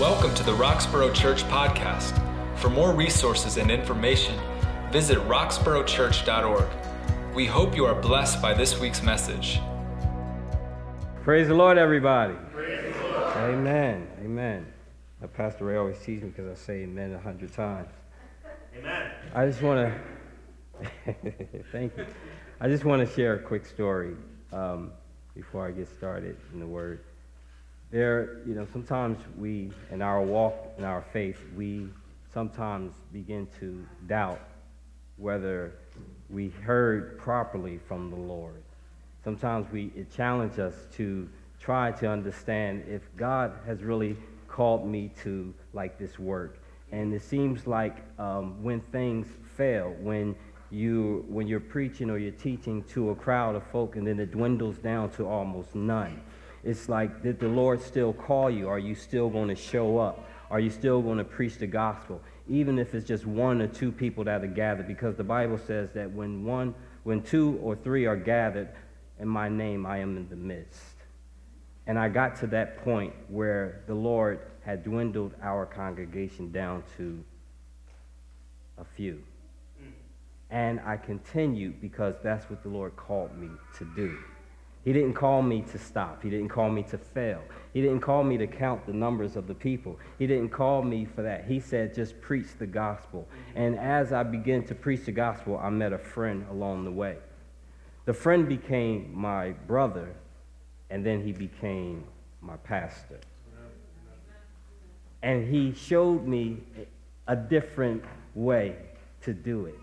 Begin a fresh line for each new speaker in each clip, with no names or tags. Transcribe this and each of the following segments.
Welcome to the Roxborough Church Podcast. For more resources and information, visit roxboroughchurch.org. We hope you are blessed by this week's message.
Praise the Lord, everybody. Praise the Lord. Amen. Amen. Now, Pastor Ray always teases me because I say amen a hundred times. Amen. I just want to, thank you. I just want to share a quick story um, before I get started in the Word. There, you know, sometimes we, in our walk, in our faith, we sometimes begin to doubt whether we heard properly from the Lord. Sometimes we, it challenges us to try to understand if God has really called me to like this work. And it seems like um, when things fail, when you when you're preaching or you're teaching to a crowd of folk and then it dwindles down to almost none it's like, did the Lord still call you? Are you still going to show up? Are you still going to preach the gospel? Even if it's just one or two people that are gathered, because the Bible says that when one, when two or three are gathered in my name, I am in the midst. And I got to that point where the Lord had dwindled our congregation down to a few. Mm. And I continued because that's what the Lord called me to do. He didn't call me to stop. He didn't call me to fail. He didn't call me to count the numbers of the people. He didn't call me for that. He said, just preach the gospel. And as I began to preach the gospel, I met a friend along the way. The friend became my brother, and then he became my pastor. And he showed me a different way to do it.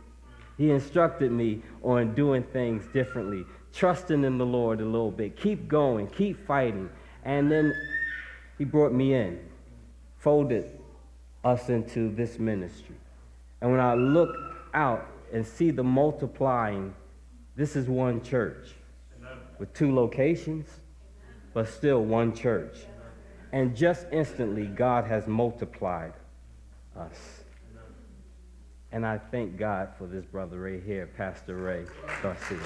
He instructed me on doing things differently trusting in the Lord a little bit. Keep going, keep fighting. And then he brought me in, folded us into this ministry. And when I look out and see the multiplying, this is one church with two locations, but still one church. And just instantly, God has multiplied us. And I thank God for this brother right here, Pastor Ray Garcia.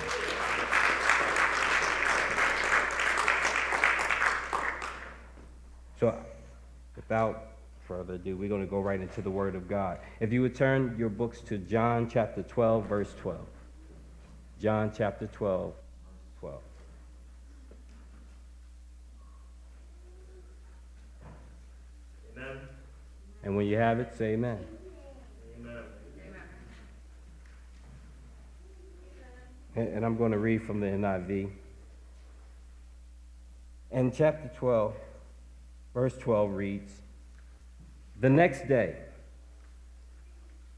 So, without further ado, we're going to go right into the Word of God. If you would turn your books to John chapter 12, verse 12. John chapter 12, 12. Amen. And when you have it, say amen. Amen. And I'm going to read from the NIV. In chapter 12, Verse 12 reads The next day,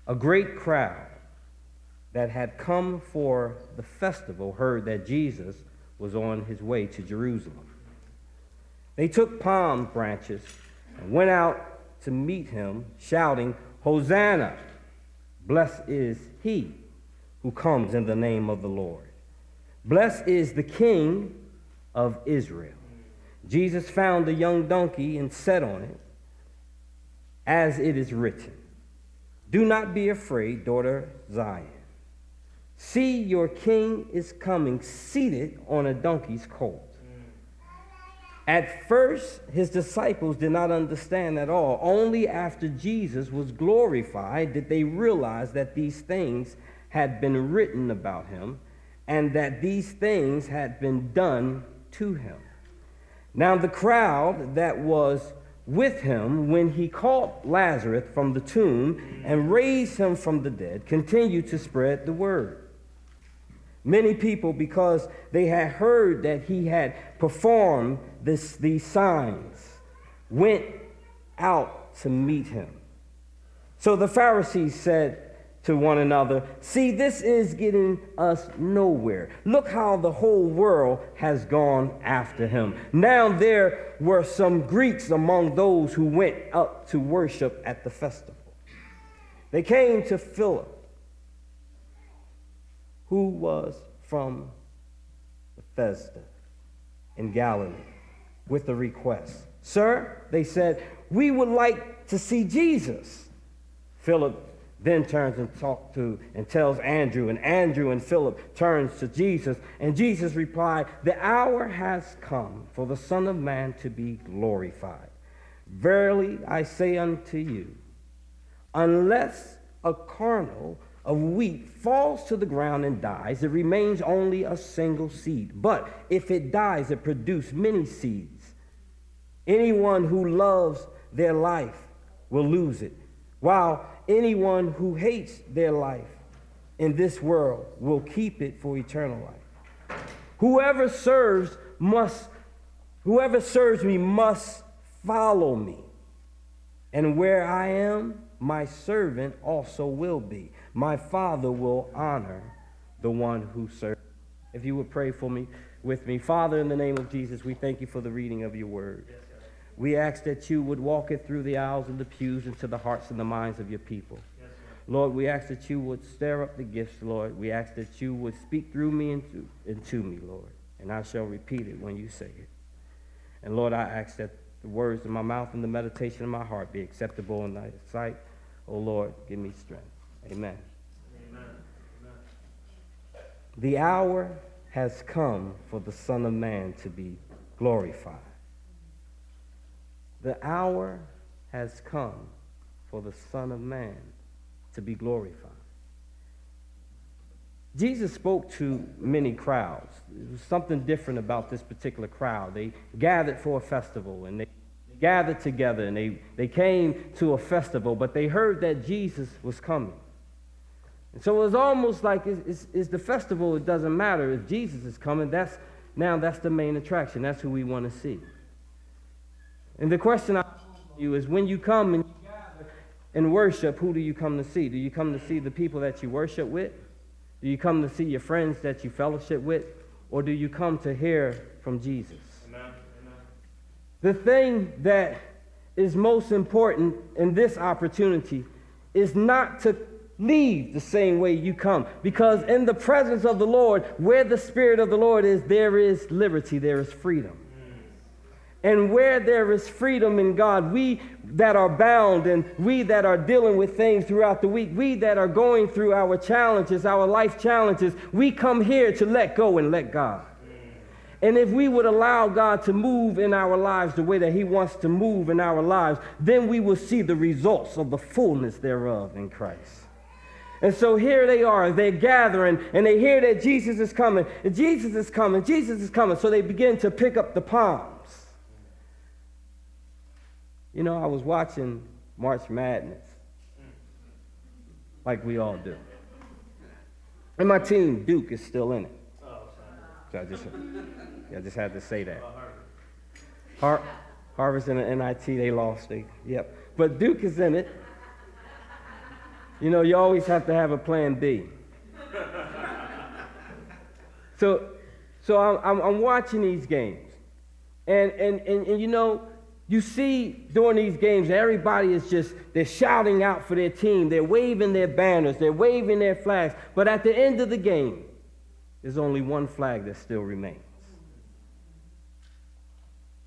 a great crowd that had come for the festival heard that Jesus was on his way to Jerusalem. They took palm branches and went out to meet him, shouting, Hosanna! Blessed is he who comes in the name of the Lord. Blessed is the King of Israel. Jesus found a young donkey and sat on it, as it is written Do not be afraid, daughter Zion. See, your king is coming seated on a donkey's colt. At first, his disciples did not understand at all. Only after Jesus was glorified did they realize that these things had been written about him and that these things had been done to him. Now, the crowd that was with him when he called Lazarus from the tomb and raised him from the dead continued to spread the word. Many people, because they had heard that he had performed this, these signs, went out to meet him. So the Pharisees said, to one another. See, this is getting us nowhere. Look how the whole world has gone after him. Now there were some Greeks among those who went up to worship at the festival. They came to Philip, who was from Bethsaida in Galilee, with a request. Sir, they said, we would like to see Jesus. Philip then turns and talks to and tells Andrew, and Andrew and Philip turns to Jesus, and Jesus replied, The hour has come for the Son of Man to be glorified. Verily I say unto you, unless a kernel of wheat falls to the ground and dies, it remains only a single seed. But if it dies, it produces many seeds. Anyone who loves their life will lose it, while anyone who hates their life in this world will keep it for eternal life. Whoever serves must whoever serves me must follow me. And where I am, my servant also will be. My Father will honor the one who serves. If you would pray for me with me. Father, in the name of Jesus, we thank you for the reading of your word. We ask that you would walk it through the aisles and the pews into the hearts and the minds of your people. Lord, we ask that you would stir up the gifts, Lord. We ask that you would speak through me and to, and to me, Lord. And I shall repeat it when you say it. And Lord, I ask that the words of my mouth and the meditation of my heart be acceptable in thy sight. O oh Lord, give me strength. Amen. Amen. Amen. The hour has come for the Son of Man to be glorified. The hour has come for the Son of Man to be glorified. Jesus spoke to many crowds. There was something different about this particular crowd. They gathered for a festival and they gathered together and they, they came to a festival, but they heard that Jesus was coming. And so it was almost like it's, it's, it's the festival, it doesn't matter. If Jesus is coming, that's now that's the main attraction. That's who we want to see. And the question I ask you is when you come and you gather and worship, who do you come to see? Do you come to see the people that you worship with? Do you come to see your friends that you fellowship with? Or do you come to hear from Jesus? Amen. Amen. The thing that is most important in this opportunity is not to leave the same way you come. Because in the presence of the Lord, where the Spirit of the Lord is, there is liberty, there is freedom. And where there is freedom in God, we that are bound and we that are dealing with things throughout the week, we that are going through our challenges, our life challenges, we come here to let go and let God. And if we would allow God to move in our lives the way that He wants to move in our lives, then we will see the results of the fullness thereof in Christ. And so here they are, they're gathering, and they hear that Jesus is coming, Jesus is coming, Jesus is coming. So they begin to pick up the palms. You know, I was watching March Madness, like we all do. And my team, Duke, is still in it. Oh, so I just, I just had to say that. Har- Harvard and the NIT, they lost. They, yep. But Duke is in it. You know, you always have to have a plan B. So, so I'm, I'm, I'm watching these games. And, and, and, and you know, you see during these games, everybody is just, they're shouting out for their team. They're waving their banners. They're waving their flags. But at the end of the game, there's only one flag that still remains.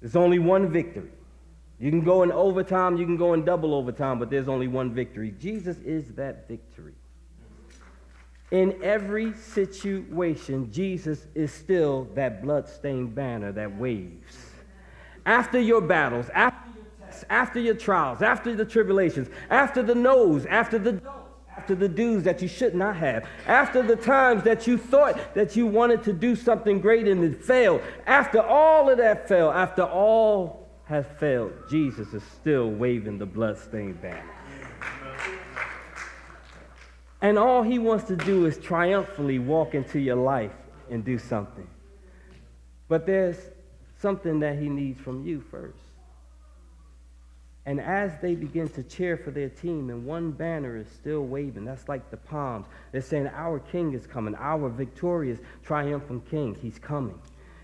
There's only one victory. You can go in overtime, you can go in double overtime, but there's only one victory. Jesus is that victory. In every situation, Jesus is still that bloodstained banner that waves after your battles, after your tests, after your trials, after the tribulations, after the no's, after the don'ts, after the do's that you should not have, after the times that you thought that you wanted to do something great and it failed, after all of that failed, after all has failed, Jesus is still waving the bloodstained banner. And all he wants to do is triumphantly walk into your life and do something. But there's something that he needs from you first. And as they begin to cheer for their team, and one banner is still waving, that's like the palms. They're saying, Our king is coming, our victorious, triumphant king, he's coming.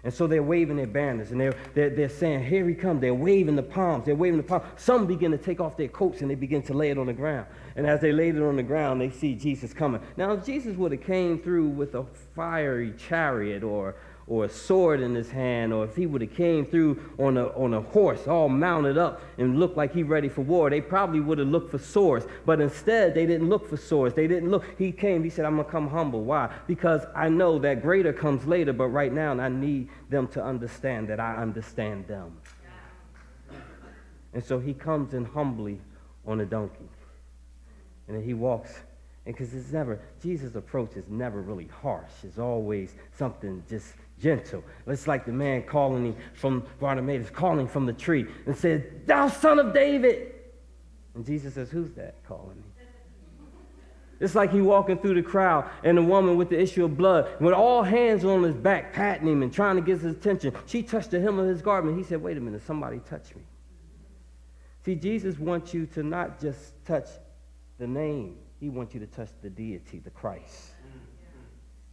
And so they're waving their banners and they're, they're, they're saying, Here he comes. They're waving the palms. They're waving the palms. Some begin to take off their coats and they begin to lay it on the ground. And as they laid it on the ground, they see Jesus coming. Now, if Jesus would have came through with a fiery chariot or or a sword in his hand, or if he would have came through on a, on a horse all mounted up and looked like he ready for war, they probably would have looked for swords. But instead, they didn't look for swords. They didn't look. He came, he said, I'm going to come humble. Why? Because I know that greater comes later, but right now I need them to understand that I understand them. And so he comes in humbly on a donkey. And then he walks, and because it's never, Jesus' approach is never really harsh. It's always something just gentle. It's like the man calling him from Bartimaeus, calling from the tree and said, Thou son of David. And Jesus says, Who's that calling me? It's like he walking through the crowd and the woman with the issue of blood with all hands on his back, patting him and trying to get his attention. She touched the hem of his garment. He said, Wait a minute, somebody touched me. See, Jesus wants you to not just touch the name, he wants you to touch the deity, the Christ.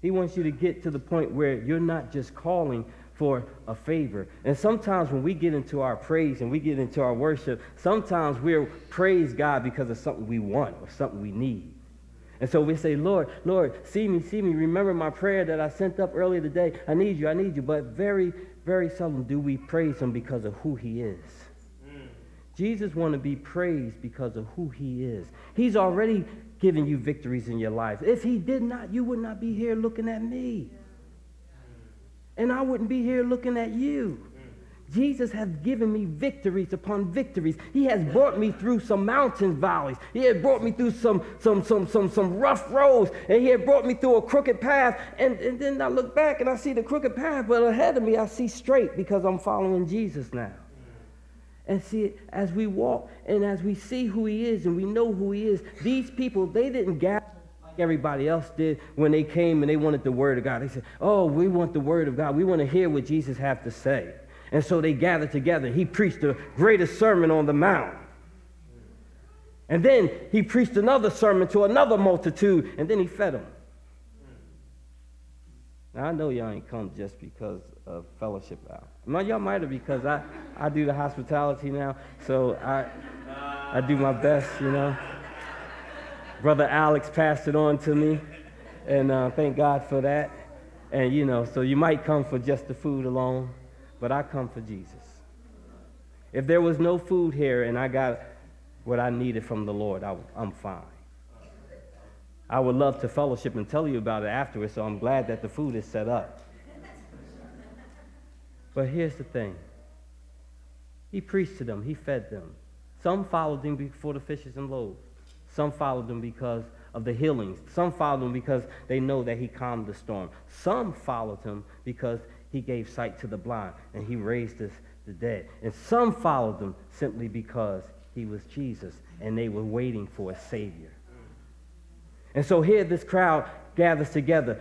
He wants you to get to the point where you're not just calling for a favor. And sometimes when we get into our praise and we get into our worship, sometimes we'll praise God because of something we want or something we need. And so we say, Lord, Lord, see me, see me. Remember my prayer that I sent up earlier today. I need you, I need you. But very, very seldom do we praise him because of who he is. Mm. Jesus want to be praised because of who he is. He's already given you victories in your life. If he did not, you would not be here looking at me. And I wouldn't be here looking at you. Jesus has given me victories upon victories. He has brought me through some mountain valleys. He had brought me through some, some, some, some, some rough roads. And he had brought me through a crooked path. And, and then I look back and I see the crooked path, but ahead of me I see straight because I'm following Jesus now. And see, as we walk and as we see who he is and we know who he is, these people, they didn't gather like everybody else did when they came and they wanted the word of God. They said, Oh, we want the word of God. We want to hear what Jesus has to say. And so they gathered together. He preached the greatest sermon on the mount. And then he preached another sermon to another multitude, and then he fed them. Now, I know y'all ain't come just because of fellowship hour. Now, y'all might have because I, I do the hospitality now, so I, I do my best, you know. Brother Alex passed it on to me, and uh, thank God for that. And, you know, so you might come for just the food alone but I come for Jesus. If there was no food here and I got what I needed from the Lord, I, am fine. I would love to fellowship and tell you about it afterwards, so I'm glad that the food is set up. But here's the thing He preached to them, He fed them. Some followed him before the fishes and loaves, some followed him because of the healings. Some followed him because they know that he calmed the storm. Some followed him because he gave sight to the blind, and he raised us the dead. And some followed him simply because he was Jesus, and they were waiting for a Savior. And so here this crowd gathers together,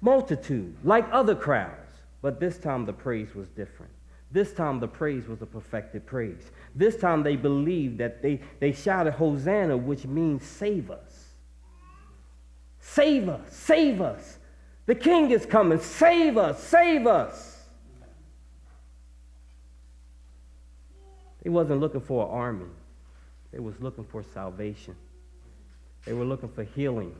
multitude, like other crowds, but this time the praise was different. This time the praise was a perfected praise. This time they believed that they, they shouted Hosanna, which means save us. Save us, save us. The king is coming. Save us, save us. They wasn't looking for an army. They was looking for salvation. They were looking for healing.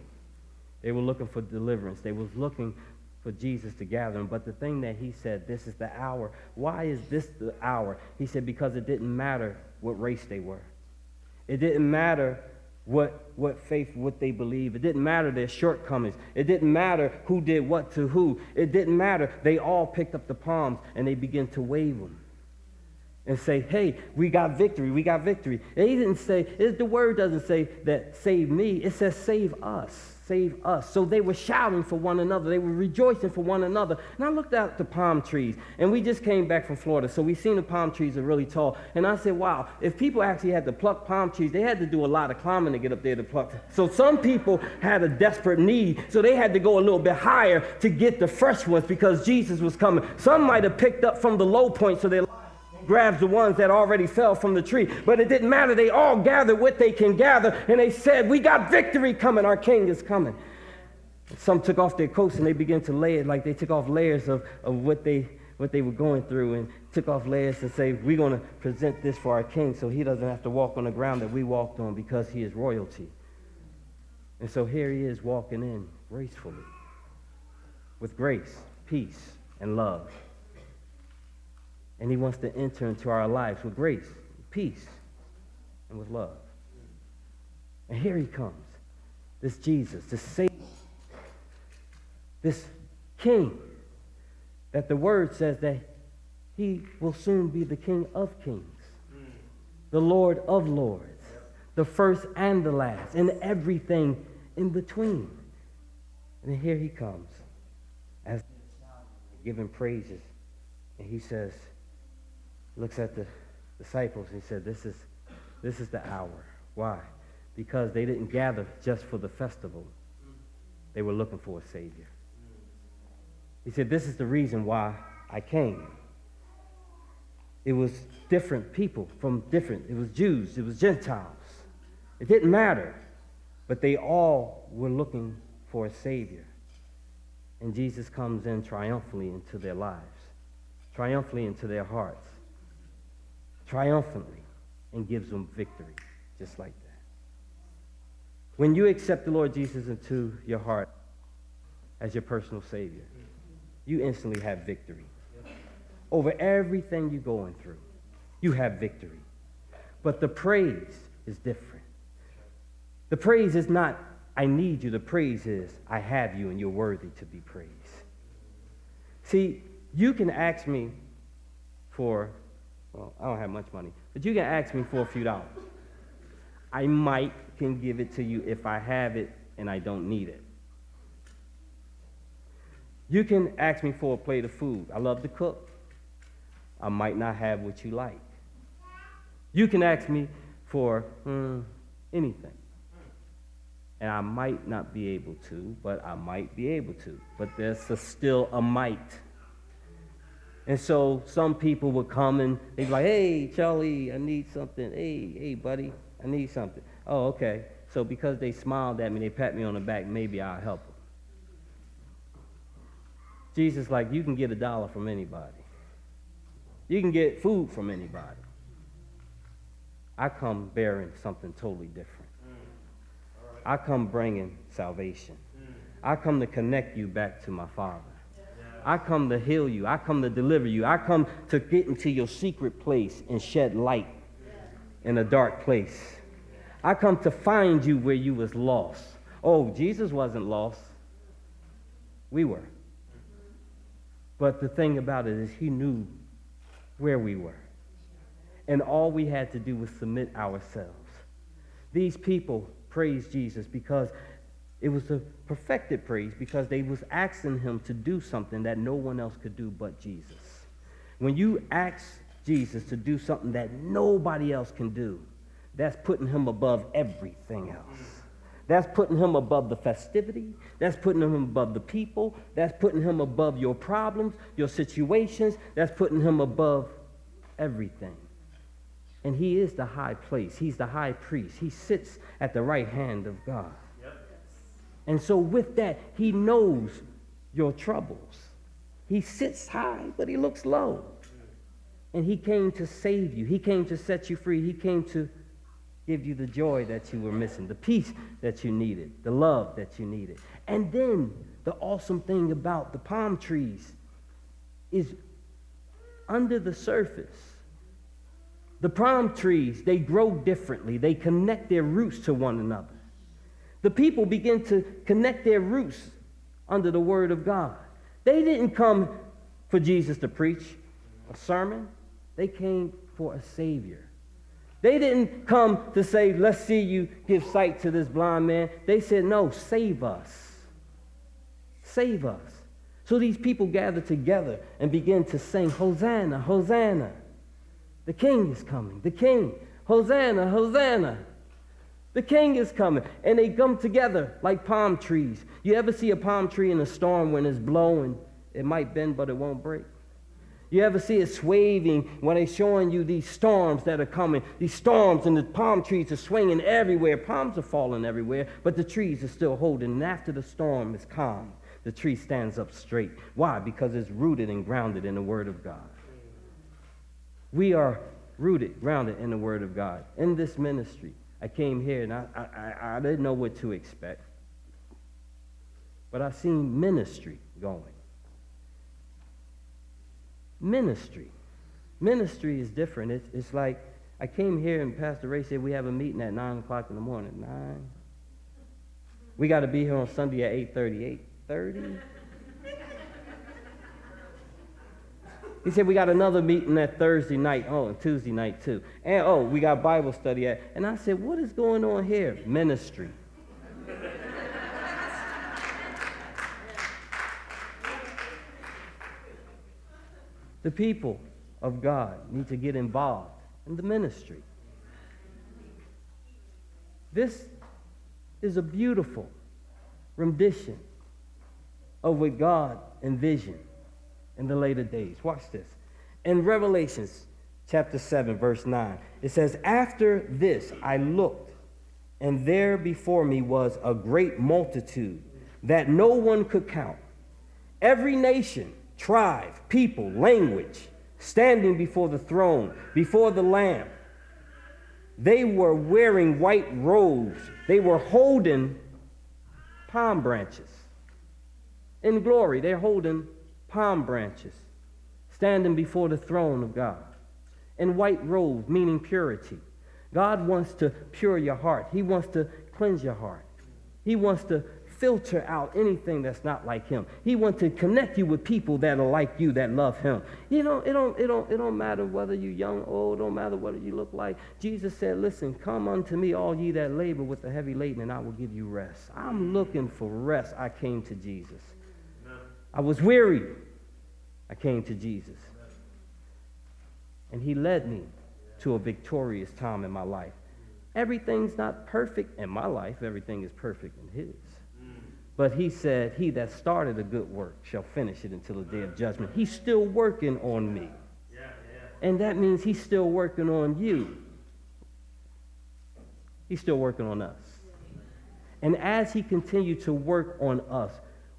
They were looking for deliverance. They was looking for Jesus to gather them. But the thing that he said, this is the hour. Why is this the hour? He said, because it didn't matter what race they were. It didn't matter what, what faith, what they believe. It didn't matter their shortcomings. It didn't matter who did what to who. It didn't matter. They all picked up the palms and they began to wave them and say, hey, we got victory. We got victory. And he didn't say, the word doesn't say that save me. It says save us save us. So they were shouting for one another. They were rejoicing for one another. And I looked out the palm trees, and we just came back from Florida, so we seen the palm trees are really tall. And I said, wow, if people actually had to pluck palm trees, they had to do a lot of climbing to get up there to pluck. So some people had a desperate need, so they had to go a little bit higher to get the fresh ones because Jesus was coming. Some might have picked up from the low point, so they grabs the ones that already fell from the tree. But it didn't matter. They all gathered what they can gather, and they said, We got victory coming. Our king is coming. Some took off their coats and they began to lay it like they took off layers of, of what, they, what they were going through and took off layers and say, We're going to present this for our king so he doesn't have to walk on the ground that we walked on because he is royalty. And so here he is walking in gracefully with grace, peace, and love. And he wants to enter into our lives with grace, peace, and with love. And here he comes. This Jesus, this Savior, this King, that the word says that he will soon be the King of kings. the Lord of Lords, the first and the last, and everything in between. And here he comes as giving praises. And he says, looks at the disciples and he said, This is this is the hour. Why? Because they didn't gather just for the festival. They were looking for a Savior. He said, This is the reason why I came. It was different people from different, it was Jews, it was Gentiles. It didn't matter. But they all were looking for a Savior. And Jesus comes in triumphantly into their lives, triumphantly into their hearts, triumphantly, and gives them victory, just like that. When you accept the Lord Jesus into your heart as your personal Savior, you instantly have victory. Over everything you're going through, you have victory. But the praise is different. The praise is not, I need you. The praise is, I have you and you're worthy to be praised. See, you can ask me for, well, I don't have much money, but you can ask me for a few dollars. I might can give it to you if I have it and I don't need it. You can ask me for a plate of food. I love to cook. I might not have what you like. You can ask me for mm, anything. And I might not be able to, but I might be able to. But there's a, still a might. And so some people would come and they'd be like, hey, Charlie, I need something. Hey, hey, buddy, I need something. Oh, okay. So because they smiled at me, they pat me on the back, maybe I'll help them. Jesus, like, you can get a dollar from anybody. You can get food from anybody. I come bearing something totally different. Mm. I come bringing salvation. Mm. I come to connect you back to my Father. I come to heal you. I come to deliver you. I come to get into your secret place and shed light in a dark place. I come to find you where you was lost. Oh, Jesus wasn't lost. We were. But the thing about it is he knew where we were. And all we had to do was submit ourselves. These people praised Jesus because it was a perfected praise because they was asking him to do something that no one else could do but Jesus. When you ask Jesus to do something that nobody else can do, that's putting him above everything else. That's putting him above the festivity. That's putting him above the people. That's putting him above your problems, your situations. That's putting him above everything. And he is the high place. He's the high priest. He sits at the right hand of God. And so, with that, he knows your troubles. He sits high, but he looks low. And he came to save you, he came to set you free, he came to give you the joy that you were missing, the peace that you needed, the love that you needed. And then the awesome thing about the palm trees is under the surface. The palm trees, they grow differently. They connect their roots to one another. The people begin to connect their roots under the word of God. They didn't come for Jesus to preach a sermon. They came for a savior. They didn't come to say, let's see you give sight to this blind man. They said, no, save us. Save us. So these people gather together and begin to sing, Hosanna, Hosanna. The king is coming, the king. Hosanna, Hosanna. The king is coming. And they come together like palm trees. You ever see a palm tree in a storm when it's blowing? It might bend, but it won't break. You ever see it swaying when they're showing you these storms that are coming? These storms and the palm trees are swinging everywhere. Palms are falling everywhere, but the trees are still holding. And after the storm is calm, the tree stands up straight. Why? Because it's rooted and grounded in the Word of God. We are rooted, grounded in the Word of God. In this ministry, I came here and I, I, I didn't know what to expect. But I seen ministry going ministry. Ministry is different. It's, it's like I came here and Pastor Ray said we have a meeting at 9 o'clock in the morning. 9. We got to be here on Sunday at 8.30. 8.30? He said, We got another meeting that Thursday night. Oh, and Tuesday night too. And oh, we got Bible study at. And I said, What is going on here? Ministry. the people of God need to get involved in the ministry. This is a beautiful rendition of what God envisioned in the later days. Watch this. In Revelations chapter 7, verse 9, it says, After this I looked, and there before me was a great multitude that no one could count. Every nation, tribe, people, language, standing before the throne, before the Lamb. They were wearing white robes. They were holding palm branches. In glory, they're holding palm branches, standing before the throne of God. In white robes, meaning purity. God wants to pure your heart. He wants to cleanse your heart. He wants to filter out anything that's not like him. He wants to connect you with people that are like you, that love him. You know, it don't, it don't, it don't matter whether you're young, old, don't matter what you look like. Jesus said, listen, come unto me, all ye that labor with the heavy laden, and I will give you rest. I'm looking for rest. I came to Jesus. I was weary. I came to Jesus. And he led me to a victorious time in my life. Everything's not perfect in my life, everything is perfect in his. But he said, He that started a good work shall finish it until the day of judgment. He's still working on me. And that means he's still working on you. He's still working on us. And as he continued to work on us,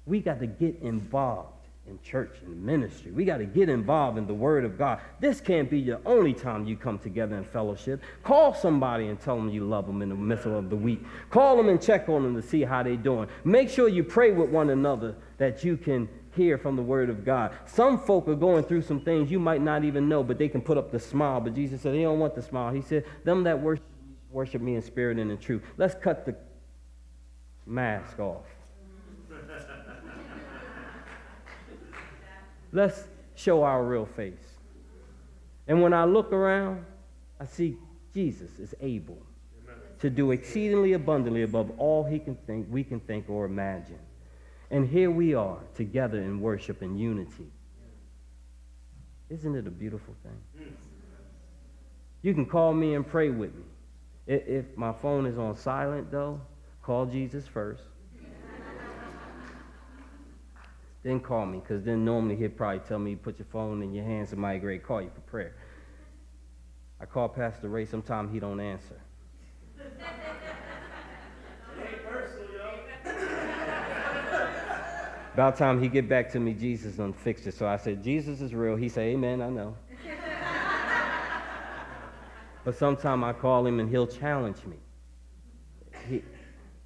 we got to get involved in church and ministry. We got to get involved in the Word of God. This can't be the only time you come together in fellowship. Call somebody and tell them you love them in the middle of the week. Call them and check on them to see how they're doing. Make sure you pray with one another that you can hear from the Word of God. Some folk are going through some things you might not even know, but they can put up the smile. But Jesus said, They don't want the smile. He said, Them that worship, worship me in spirit and in truth. Let's cut the mask off. Let's show our real face. And when I look around, I see Jesus is able to do exceedingly abundantly above all he can think, we can think or imagine. And here we are together in worship and unity. Isn't it a beautiful thing? You can call me and pray with me. If my phone is on silent, though, call Jesus first. Then call me, because then normally he'd probably tell me, put your phone in your hands, somebody great call you for prayer. I call Pastor Ray, sometimes he don't answer. About time he get back to me, Jesus done fixed it. So I said, Jesus is real. He said, Amen, I know. but sometime I call him and he'll challenge me. He,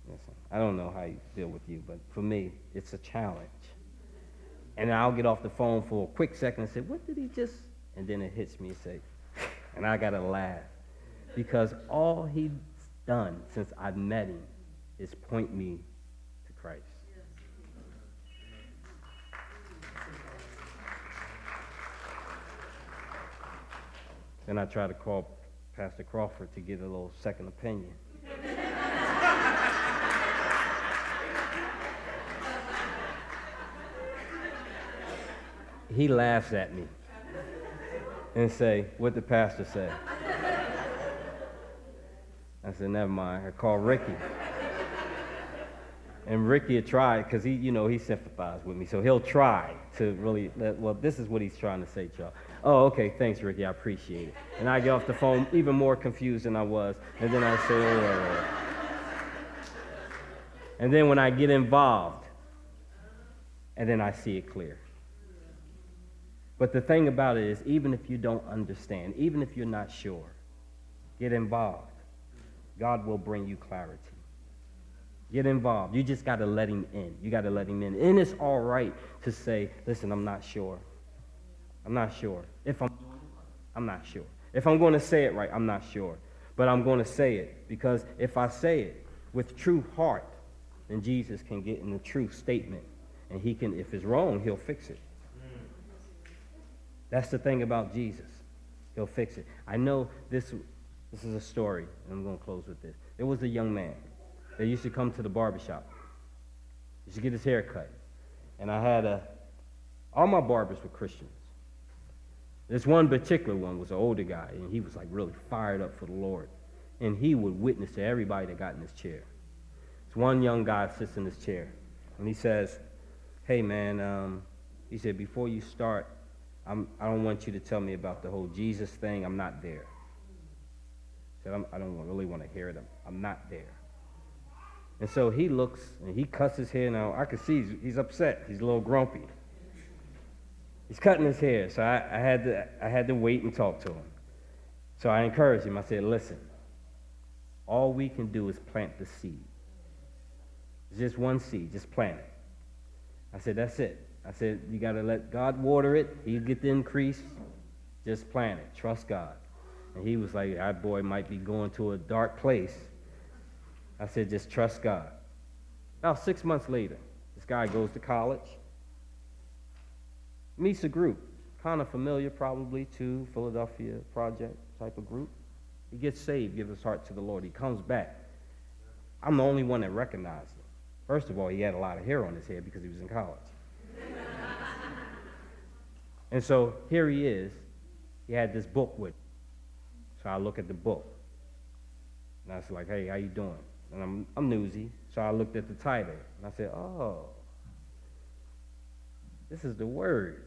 listen, I don't know how you deal with you, but for me, it's a challenge. And I'll get off the phone for a quick second and say, What did he just? And then it hits me and say, and I got to laugh. Because all he's done since I've met him is point me to Christ. Then I try to call Pastor Crawford to get a little second opinion. He laughs at me and say, what the pastor say? I said, never mind. I call Ricky. And Ricky had tried, because he, you know, he sympathized with me. So he'll try to really, let, well, this is what he's trying to say, y'all. Oh, okay, thanks, Ricky. I appreciate it. And I get off the phone even more confused than I was. And then I say, oh. And then when I get involved, and then I see it clear. But the thing about it is, even if you don't understand, even if you're not sure, get involved. God will bring you clarity. Get involved. You just got to let him in. You got to let him in. And it's all right to say, listen, I'm not sure. I'm not sure. If I'm I'm not sure. If I'm going to say it right, I'm not sure. But I'm going to say it because if I say it with true heart, then Jesus can get in the true statement. And he can, if it's wrong, he'll fix it. That's the thing about Jesus. He'll fix it. I know this, this is a story, and I'm going to close with this. There was a young man that used to come to the barbershop. He used to get his hair cut. And I had a, all my barbers were Christians. This one particular one was an older guy, and he was like really fired up for the Lord. And he would witness to everybody that got in his chair. This one young guy sits in his chair, and he says, Hey, man, um, he said, before you start, I'm, I do not want you to tell me about the whole Jesus thing. I'm not there. He said, I do not really want to hear it. I'm, not there. And so he looks and he cuts his hair. Now I can see he's, he's upset. He's a little grumpy. He's cutting his hair, so I, I, had to, I had to wait and talk to him. So I encouraged him. I said, listen, all we can do is plant the seed. Just one seed, just plant it. I said, that's it. I said, you got to let God water it. He'll get the increase. Just plant it. Trust God. And he was like, that boy might be going to a dark place. I said, just trust God. About six months later, this guy goes to college meets a group, kind of familiar probably to Philadelphia Project type of group. He gets saved, gives his heart to the Lord. He comes back. I'm the only one that recognized him. First of all, he had a lot of hair on his head because he was in college. And so here he is. He had this book with him. So I look at the book. And I was like, hey, how you doing? And I'm, I'm newsy. So I looked at the title. And I said, oh, this is the word.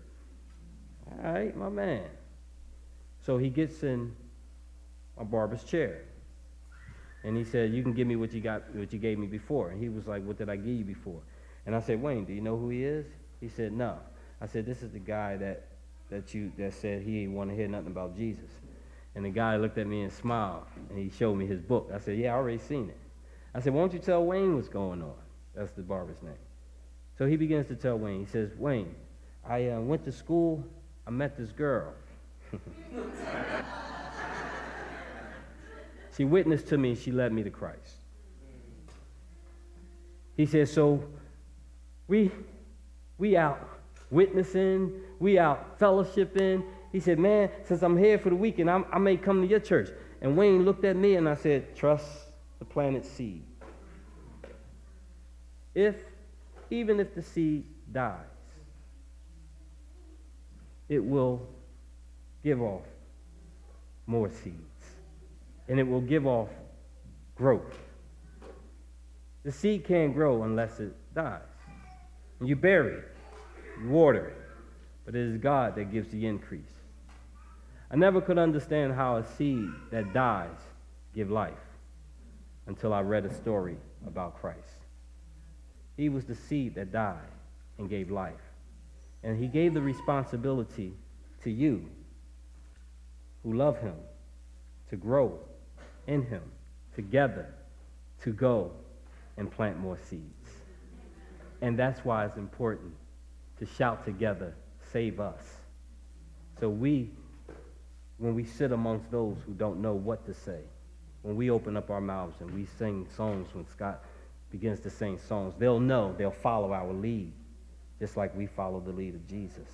All right, my man. So he gets in a barber's chair. And he said, You can give me what you got what you gave me before. And he was like, What did I give you before? And I said, Wayne, do you know who he is? He said, No. I said, This is the guy that that you that said he want to hear nothing about Jesus. And the guy looked at me and smiled and he showed me his book. I said, Yeah, I already seen it. I said, Why don't you tell Wayne what's going on? That's the barber's name. So he begins to tell Wayne. He says, Wayne, I uh, went to school. I met this girl. she witnessed to me. and She led me to Christ. He says, so we, we out witnessing, we out fellowshipping. He said, man, since I'm here for the weekend, I'm, I may come to your church. And Wayne looked at me and I said, trust the planet seed. If, even if the seed dies, it will give off more seeds. And it will give off growth. The seed can't grow unless it dies. You bury it, water but it is God that gives the increase. I never could understand how a seed that dies give life until I read a story about Christ. He was the seed that died and gave life. And he gave the responsibility to you who love him to grow in him together to go and plant more seeds. And that's why it's important to shout together, save us. So we, when we sit amongst those who don't know what to say, when we open up our mouths and we sing songs, when Scott begins to sing songs, they'll know, they'll follow our lead, just like we follow the lead of Jesus.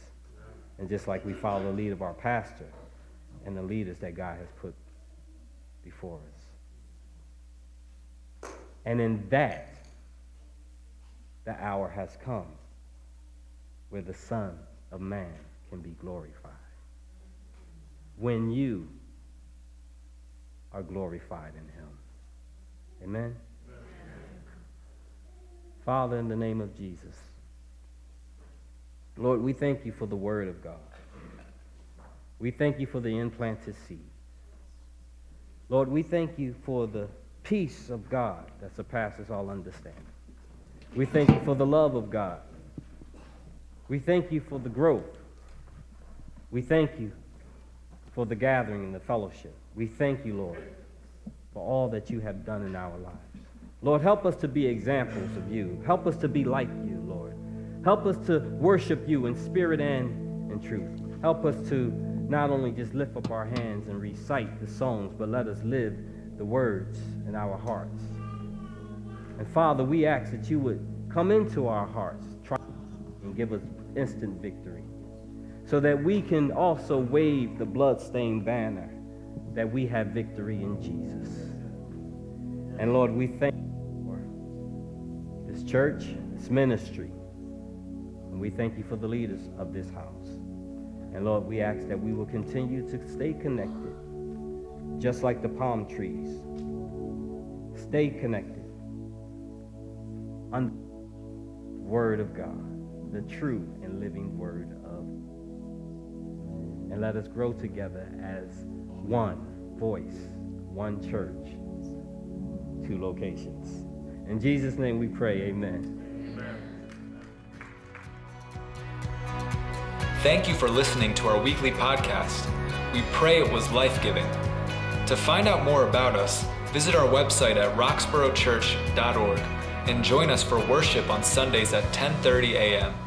And just like we follow the lead of our pastor and the leaders that God has put before us. And in that, the hour has come where the Son of Man can be glorified. When you are glorified in him. Amen? Amen? Father, in the name of Jesus, Lord, we thank you for the word of God. We thank you for the implanted seed. Lord, we thank you for the peace of God that surpasses all understanding. We thank you for the love of God. We thank you for the growth. We thank you for the gathering and the fellowship. We thank you, Lord, for all that you have done in our lives. Lord, help us to be examples of you. Help us to be like you, Lord. Help us to worship you in spirit and in truth. Help us to not only just lift up our hands and recite the songs, but let us live the words in our hearts. And Father, we ask that you would come into our hearts, and give us instant victory. so that we can also wave the bloodstained banner that we have victory in Jesus. And Lord, we thank you for this church, this ministry, and we thank you for the leaders of this house. And Lord, we ask that we will continue to stay connected, just like the palm trees. Stay connected. On Word of God, the true and living Word of. And let us grow together as one voice, one church, two locations. In Jesus' name we pray, amen.
Thank you for listening to our weekly podcast. We pray it was life giving. To find out more about us, visit our website at roxboroughchurch.org and join us for worship on Sundays at 10:30 a.m.